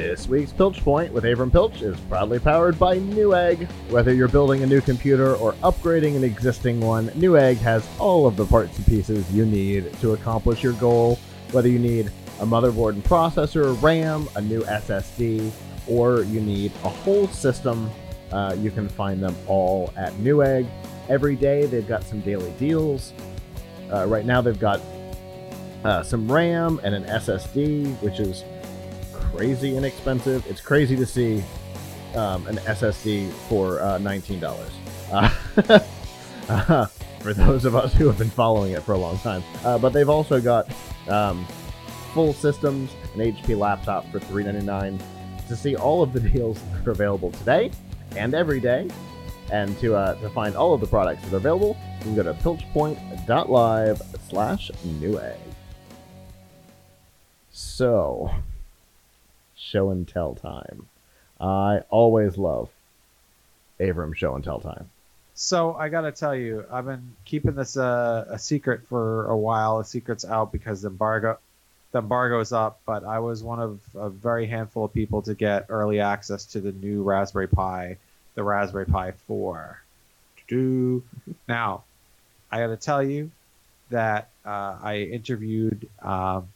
This week's Pilch Point with Avram Pilch is proudly powered by Newegg. Whether you're building a new computer or upgrading an existing one, Newegg has all of the parts and pieces you need to accomplish your goal. Whether you need a motherboard and processor, RAM, a new SSD, or you need a whole system, uh, you can find them all at Newegg. Every day they've got some daily deals. Uh, right now they've got uh, some RAM and an SSD, which is crazy inexpensive. It's crazy to see um, an SSD for uh, $19. Uh, uh, for those of us who have been following it for a long time. Uh, but they've also got um, full systems, an HP laptop for 399. To see all of the deals that are available today and every day, and to, uh, to find all of the products that are available, you can go to pilchpoint.live slash newegg. So, show and tell time. I always love Avram show and tell time. So I got to tell you, I've been keeping this uh, a secret for a while. The secret's out because the embargo, the embargo's up. But I was one of a very handful of people to get early access to the new Raspberry Pi, the Raspberry Pi 4. Do now, I got to tell you that uh, I interviewed um,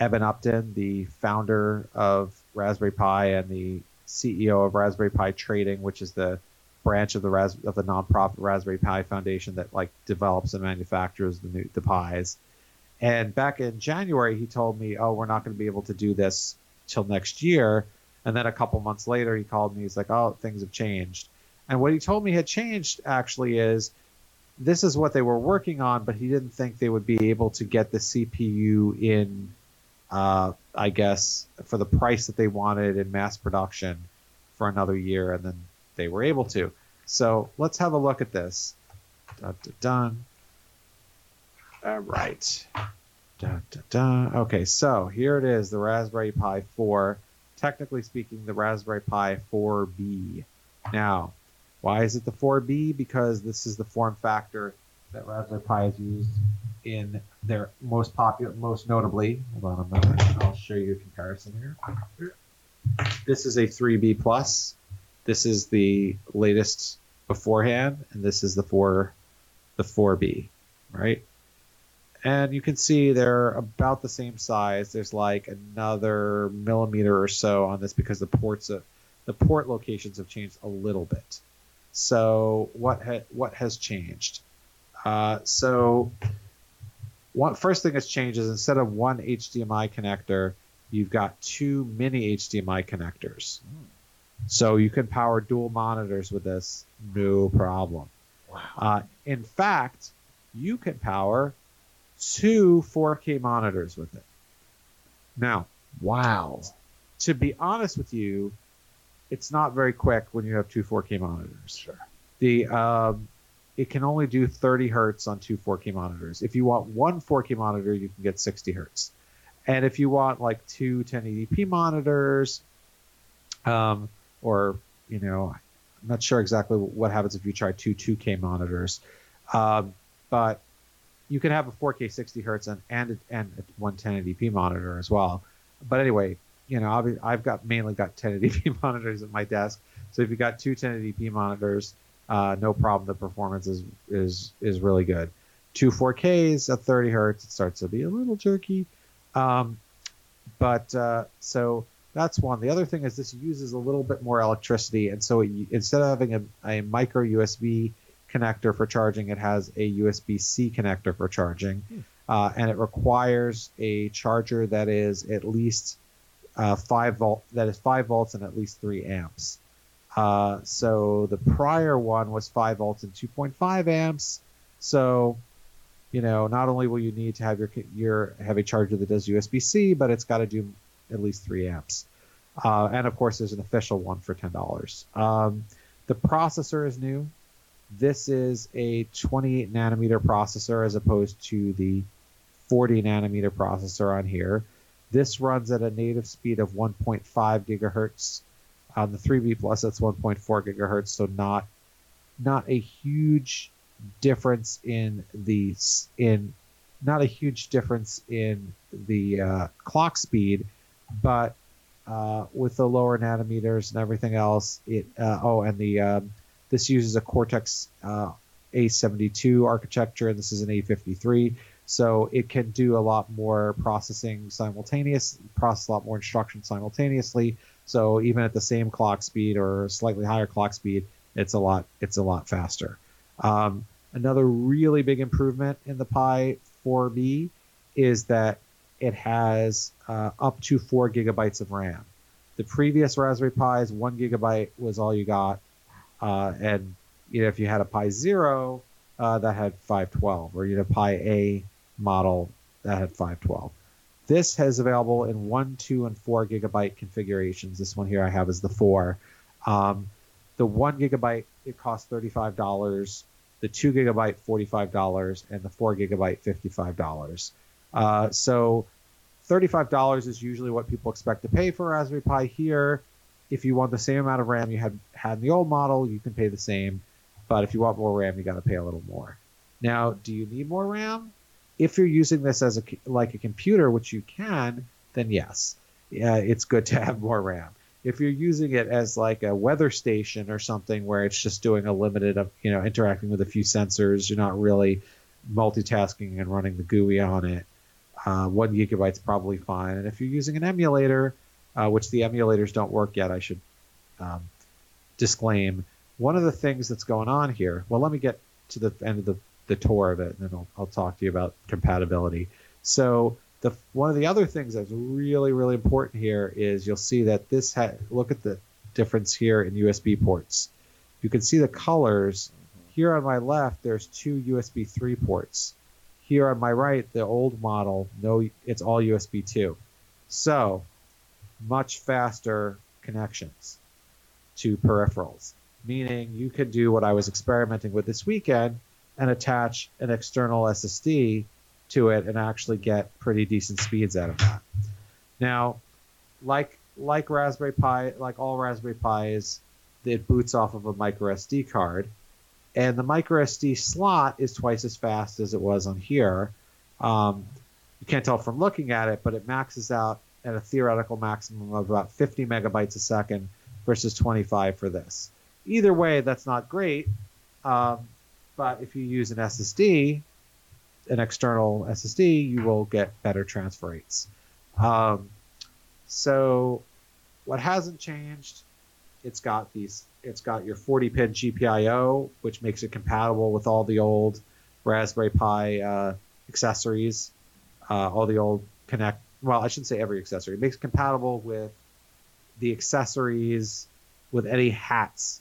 Eben Upton, the founder of Raspberry Pi and the CEO of Raspberry Pi Trading, which is the branch of the Ras- of the nonprofit Raspberry Pi Foundation that like develops and manufactures the new the pies. And back in January, he told me, "Oh, we're not going to be able to do this till next year." And then a couple months later, he called me. He's like, "Oh, things have changed." And what he told me had changed actually is this is what they were working on, but he didn't think they would be able to get the CPU in uh, I guess, for the price that they wanted in mass production for another year, and then they were able to. So let's have a look at this. Dun. All right. Okay, so here it is the Raspberry Pi 4. Technically speaking, the Raspberry Pi 4B. Now, why is it the 4B? Because this is the form factor that Raspberry Pi has used in their most popular, most notably. Hold on a moment. I'll show you a comparison here. This is a 3B plus. This is the latest beforehand, and this is the 4, the 4B, right? And you can see they're about the same size. There's like another millimeter or so on this because the ports, of, the port locations have changed a little bit. So what ha- what has changed? Uh, so one first thing that's changed is instead of one HDMI connector, you've got two mini HDMI connectors. So you can power dual monitors with this, no problem. Wow. Uh, in fact, you can power two 4K monitors with it. Now, wow. To be honest with you, it's not very quick when you have two 4K monitors. Sure. The um, it can only do 30 hertz on two 4K monitors. If you want one 4K monitor, you can get 60 hertz. And if you want like two 1080p monitors, um, or you know, I'm not sure exactly what happens if you try two 2K monitors, um, but you can have a 4K 60 hertz and and and one 1080p monitor as well. But anyway, you know, I've, I've got mainly got 1080p monitors at my desk. So if you got two 1080p monitors, uh, no problem. The performance is is is really good. Two 4Ks at 30 hertz, it starts to be a little jerky. Um, but uh, so that's one. The other thing is this uses a little bit more electricity, and so it, instead of having a, a micro USB connector for charging, it has a USB C connector for charging, hmm. uh, and it requires a charger that is at least uh, five volt, that is five volts and at least three amps. Uh, so the prior one was 5 volts and 2.5 amps. So, you know, not only will you need to have your your a charger that does USB-C, but it's got to do at least 3 amps. Uh, and of course, there's an official one for $10. Um, the processor is new. This is a 28 nanometer processor as opposed to the 40 nanometer processor on here. This runs at a native speed of 1.5 gigahertz on the 3B Plus, that's 1.4 gigahertz, so not not a huge difference in the in not a huge difference in the uh, clock speed, but uh, with the lower nanometers and everything else. It uh, oh, and the um, this uses a Cortex uh, A72 architecture, and this is an A53, so it can do a lot more processing simultaneous, process a lot more instructions simultaneously. So even at the same clock speed or slightly higher clock speed, it's a lot it's a lot faster. Um, another really big improvement in the Pi 4B is that it has uh, up to four gigabytes of RAM. The previous Raspberry Pi's one gigabyte was all you got, uh, and you know if you had a Pi Zero uh, that had 512, or you had a Pi A model that had 512. This has available in one, two, and four gigabyte configurations. This one here I have is the four. Um, the one gigabyte it costs thirty-five dollars. The two gigabyte forty-five dollars, and the four gigabyte fifty-five dollars. Uh, so thirty-five dollars is usually what people expect to pay for a Raspberry Pi. Here, if you want the same amount of RAM you had had in the old model, you can pay the same. But if you want more RAM, you got to pay a little more. Now, do you need more RAM? If you're using this as a like a computer, which you can, then yes, yeah, it's good to have more RAM. If you're using it as like a weather station or something where it's just doing a limited of you know interacting with a few sensors you're not really multitasking and running the GUI on it uh, one gigabyte's probably fine. And if you're using an emulator uh, which the emulators don't work yet i should um, disclaim one of the things that's going on here well let me get to the end of the, the tour of it and then I'll, I'll talk to you about compatibility so the one of the other things that's really really important here is you'll see that this ha- look at the difference here in USB ports. You can see the colors. Here on my left, there's two USB 3 ports. Here on my right, the old model, no, it's all USB 2. So, much faster connections to peripherals, meaning you could do what I was experimenting with this weekend and attach an external SSD to it and actually get pretty decent speeds out of that. Now, like like Raspberry Pi, like all Raspberry Pis, it boots off of a micro SD card, and the micro SD slot is twice as fast as it was on here. Um, you can't tell from looking at it, but it maxes out at a theoretical maximum of about 50 megabytes a second versus 25 for this. Either way, that's not great. Um, but if you use an SSD, an external SSD, you will get better transfer rates. Um, so what hasn't changed? It's got these. It's got your 40 pin GPIO, which makes it compatible with all the old Raspberry Pi uh, accessories, uh, all the old Connect. Well, I shouldn't say every accessory. It makes it compatible with the accessories with any hats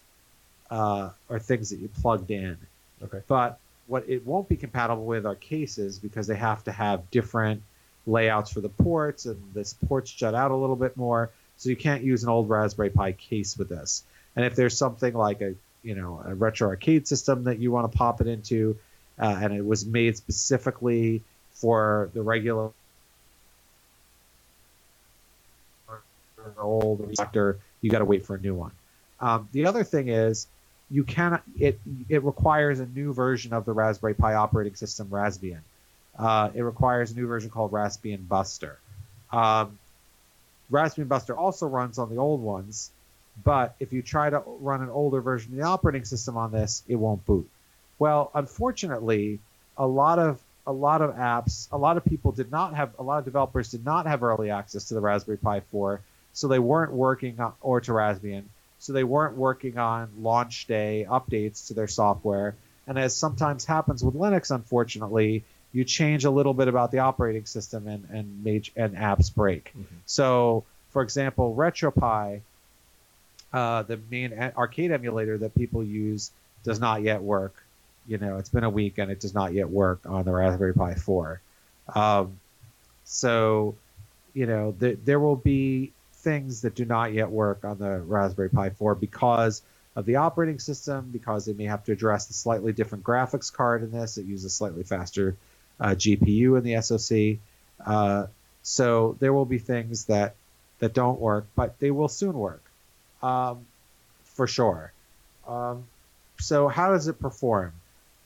uh, or things that you plugged in. Okay. But what it won't be compatible with are cases because they have to have different layouts for the ports and this ports jut out a little bit more. So you can't use an old Raspberry Pi case with this. And if there's something like a you know a retro arcade system that you want to pop it into, uh, and it was made specifically for the regular old reactor, you got to wait for a new one. Um, the other thing is you cannot it it requires a new version of the Raspberry Pi operating system Raspbian. Uh, it requires a new version called Raspbian Buster. Um, Raspbian Buster also runs on the old ones, but if you try to run an older version of the operating system on this, it won't boot. Well, unfortunately, a lot of a lot of apps, a lot of people did not have, a lot of developers did not have early access to the Raspberry Pi 4, so they weren't working on, or to Raspbian, so they weren't working on launch day updates to their software. And as sometimes happens with Linux, unfortunately, you change a little bit about the operating system and and, major, and apps break. Mm-hmm. So, for example, RetroPie, uh, the main arcade emulator that people use, does not yet work. You know, it's been a week and it does not yet work on the Raspberry Pi 4. Um, so, you know, the, there will be things that do not yet work on the Raspberry Pi 4 because of the operating system, because they may have to address the slightly different graphics card in this. It uses a slightly faster uh, GPU in the SoC. Uh, so there will be things that that don't work, but they will soon work, um, for sure. Um, so how does it perform?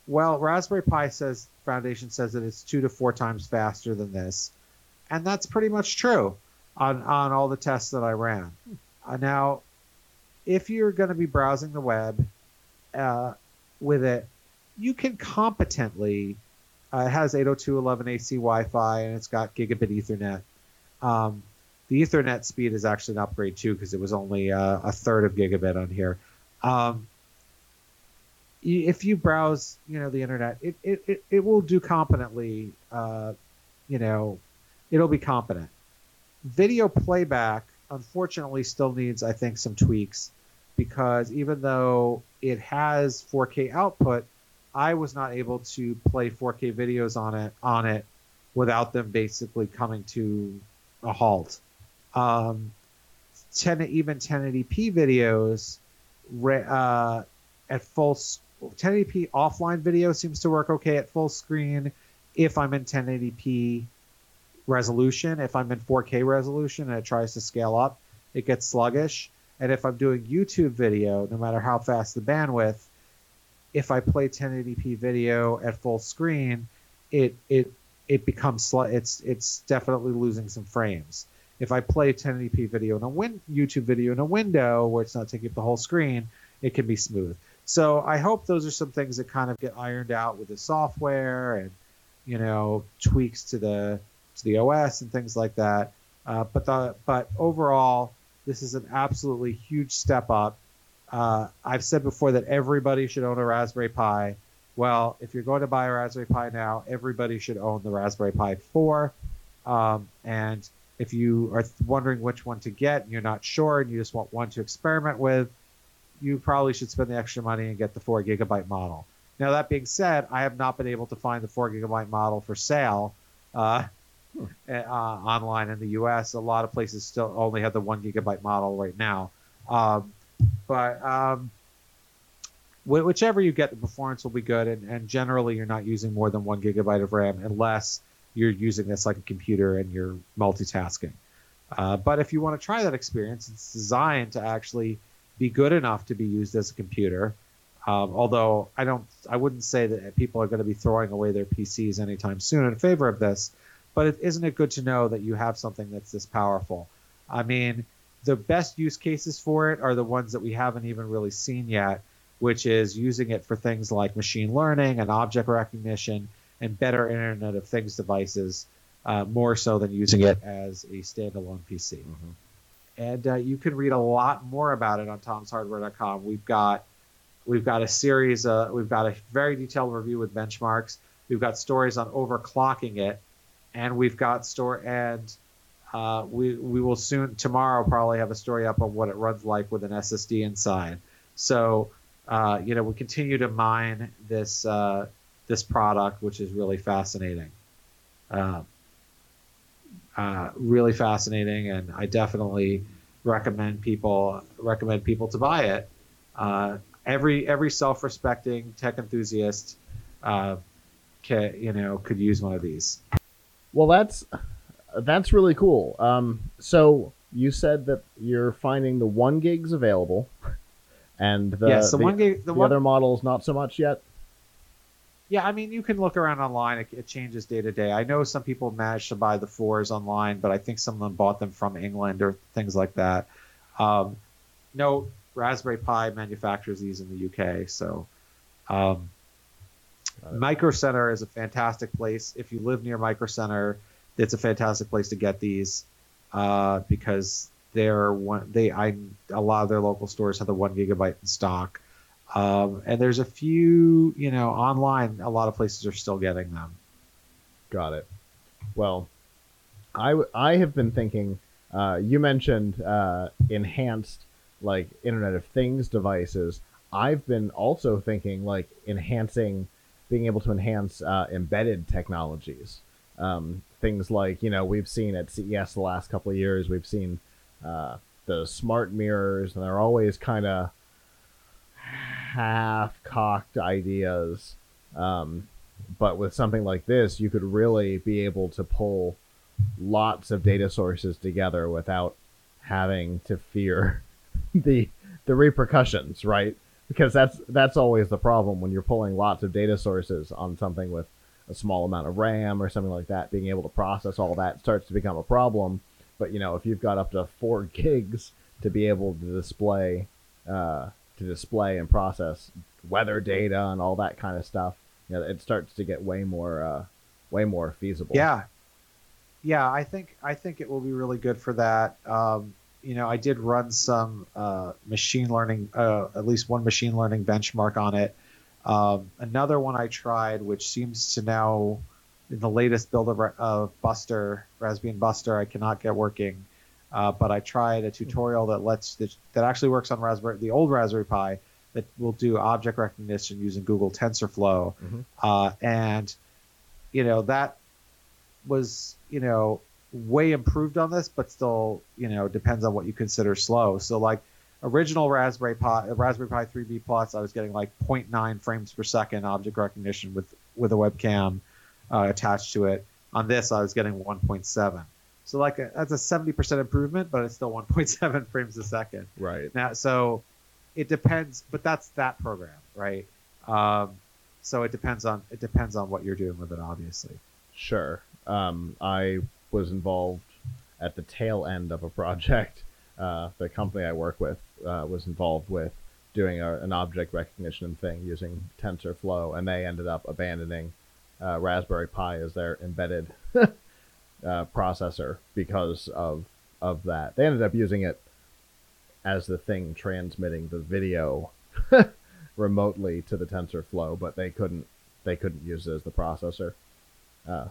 Well, Raspberry Pi says Foundation says that it's two to four times faster than this, and that's pretty much true. On on all the tests that I ran. Uh, now, if you're going to be browsing the web uh, with it, you can competently. Uh, it has 802.11ac Wi-Fi and it's got gigabit Ethernet. Um, the Ethernet speed is actually an upgrade too because it was only uh, a third of gigabit on here. Um, if you browse, you know, the internet, it, it, it, it will do competently. Uh, you know, it'll be competent. Video playback, unfortunately, still needs, I think, some tweaks because even though it has 4K output, I was not able to play 4K videos on it on it without them basically coming to a halt. Um, 10 even 1080p videos uh, at full 1080p offline video seems to work okay at full screen if I'm in 1080p resolution. If I'm in 4K resolution and it tries to scale up, it gets sluggish. And if I'm doing YouTube video, no matter how fast the bandwidth, if I play 1080p video at full screen, it it it becomes sl- it's it's definitely losing some frames. If I play 1080p video in a win- YouTube video in a window where it's not taking up the whole screen, it can be smooth. So I hope those are some things that kind of get ironed out with the software and you know tweaks to the to the OS and things like that. Uh, but the but overall, this is an absolutely huge step up. Uh, I've said before that everybody should own a Raspberry Pi. Well, if you're going to buy a Raspberry Pi now, everybody should own the Raspberry Pi 4. Um, and if you are wondering which one to get and you're not sure and you just want one to experiment with, you probably should spend the extra money and get the 4 gigabyte model. Now, that being said, I have not been able to find the 4 gigabyte model for sale. Uh. Uh, online in the U.S. A lot of places still only have the one gigabyte model right now. Um, but um, wh- whichever you get, the performance will be good, and, and generally you're not using more than one gigabyte of RAM unless you're using this like a computer and you're multitasking. Uh, but if you want to try that experience, it's designed to actually be good enough to be used as a computer. Um, although I don't, I wouldn't say that people are going to be throwing away their PCs anytime soon in favor of this. But it, isn't it good to know that you have something that's this powerful? I mean, the best use cases for it are the ones that we haven't even really seen yet, which is using it for things like machine learning and object recognition and better Internet of Things devices, uh, more so than using it as a standalone PC. Mm-hmm. And uh, you can read a lot more about it on tomshardware.com. We've got we've got a series, uh, we've got a very detailed review with benchmarks. We've got stories on overclocking it, and we've got store and uh, we we will soon tomorrow probably have a story up on what it runs like with an SSD inside. So uh, you know we continue to mine this uh, this product, which is really fascinating. Uh, uh, really fascinating, and I definitely recommend people recommend people to buy it. Uh, every every self-respecting tech enthusiast, can, you know, could use one of these. Well, that's that's really cool. Um, so you said that you're finding the one gigs available, and the, yes, the, the one gig, the, the one, other models not so much yet. Yeah, I mean, you can look around online. It, it, changes day to day. I know some people managed to buy the fours online, but I think some of them bought them from England or things like that. Um, no, Raspberry Pi manufactures these in the UK, so um, Micro Center is a fantastic place. If you live near Micro Center, it's a fantastic place to get these uh, because they're one. They I a lot of their local stores have the one gigabyte in stock. Um, and there's a few, you know, online. A lot of places are still getting them. Got it. Well, I I have been thinking. Uh, you mentioned uh, enhanced like Internet of Things devices. I've been also thinking like enhancing, being able to enhance uh, embedded technologies. Um, things like you know we've seen at CES the last couple of years. We've seen uh, the smart mirrors, and they're always kind of half-cocked ideas. Um, but with something like this, you could really be able to pull lots of data sources together without having to fear the the repercussions, right? Because that's that's always the problem when you're pulling lots of data sources on something with a small amount of RAM or something like that. Being able to process all that starts to become a problem. But you know, if you've got up to four gigs to be able to display, uh, to display and process weather data and all that kind of stuff, you know, it starts to get way more, uh, way more feasible. Yeah, yeah. I think I think it will be really good for that. Um, you know, I did run some uh, machine learning, uh, at least one machine learning benchmark on it. Um, another one I tried, which seems to now, in the latest build of, of Buster, Raspbian Buster, I cannot get working. Uh, but I tried a tutorial that lets that, that actually works on Raspberry, the old Raspberry Pi, that will do object recognition using Google TensorFlow, Mhm. uh, and you know that was you know way improved on this, but still you know depends on what you consider slow. So like original Raspberry Pi, uh, Raspberry Pi 3B Plus, I was getting like 0.9 frames per second object recognition with with a webcam uh, attached to it. On this, I was getting 1.7. So like a, that's a 70% improvement, but it's still 1.7 frames a second. Right. Now, so it depends, but that's that program, right? Um, so it depends on it depends on what you're doing with it, obviously. Sure. Um, I was involved at the tail end of a project. Uh, the company I work with uh, was involved with doing a, an object recognition thing using TensorFlow, and they ended up abandoning uh, Raspberry Pi as their embedded uh, processor because of of that. They ended up using it as the thing transmitting the video remotely to the TensorFlow, but they couldn't they couldn't use it as the processor uh,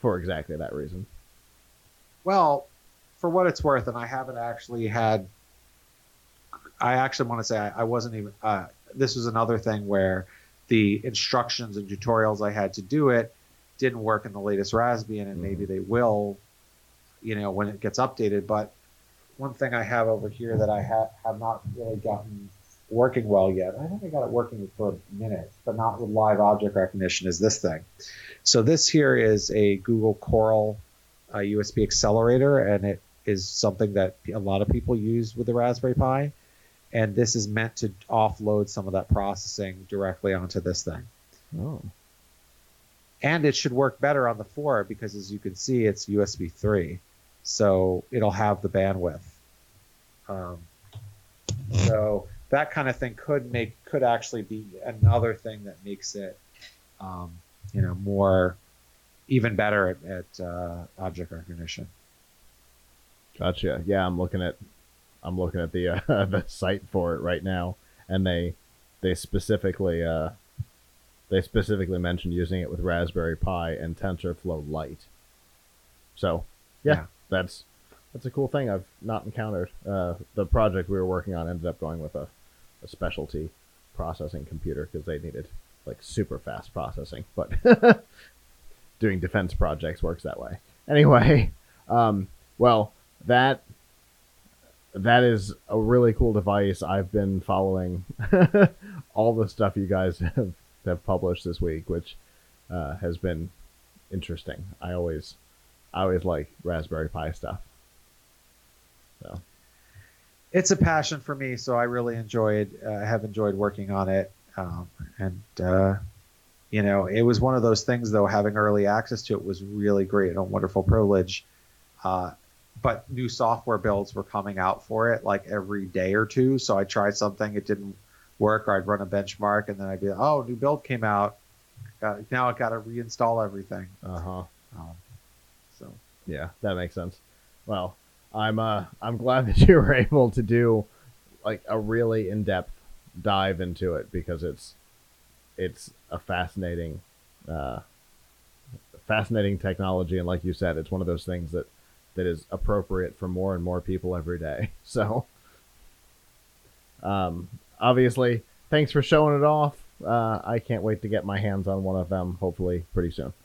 for exactly that reason. Well, for what it's worth, and I haven't actually had. I actually want to say I, I wasn't even. Uh, this was another thing where the instructions and tutorials I had to do it didn't work in the latest Raspbian, and maybe they will, you know, when it gets updated. But one thing I have over here that I ha- have not really gotten working well yet. I think I got it working for a minute, but not with live object recognition. Is this thing? So this here is a Google Coral uh, USB accelerator, and it is something that a lot of people use with the Raspberry Pi. And this is meant to offload some of that processing directly onto this thing. Oh, And it should work better on the 4 because, as you can see, it's USB 3. So it'll have the bandwidth. Um, so that kind of thing could make could actually be another thing that makes it, um, you know, more even better at, at uh, object recognition. gotcha. Yeah, I'm looking at I'm looking at the uh, the site for it right now, and they they specifically uh, they specifically mentioned using it with Raspberry Pi and TensorFlow Lite. So, yeah, Yeah. that's that's a cool thing I've not encountered. Uh, the project we were working on ended up going with a, a specialty processing computer because they needed like super fast processing, but doing defense projects works that way. Anyway, um, well, that that is a really cool device. I've been following all the stuff you guys have, have published this week, which uh, has been interesting. I always I always like Raspberry Pi stuff. So It's a passion for me, so I really enjoyed uh, have enjoyed working on it. Um, and uh, you know, it was one of those things though. Having early access to it was really great and a wonderful privilege. Uh, but new software builds were coming out for it like every day or two. So I tried something, it didn't work, or I'd run a benchmark, and then I'd be, like, oh, new build came out. Got, now I got to reinstall everything. uh huh. Um, so Yeah, that makes sense. Well, I'm uh I'm glad that you were able to do like a really in-depth dive into it because it's it's a fascinating uh fascinating technology and like you said it's one of those things that that is appropriate for more and more people every day. So um obviously thanks for showing it off. Uh I can't wait to get my hands on one of them hopefully pretty soon.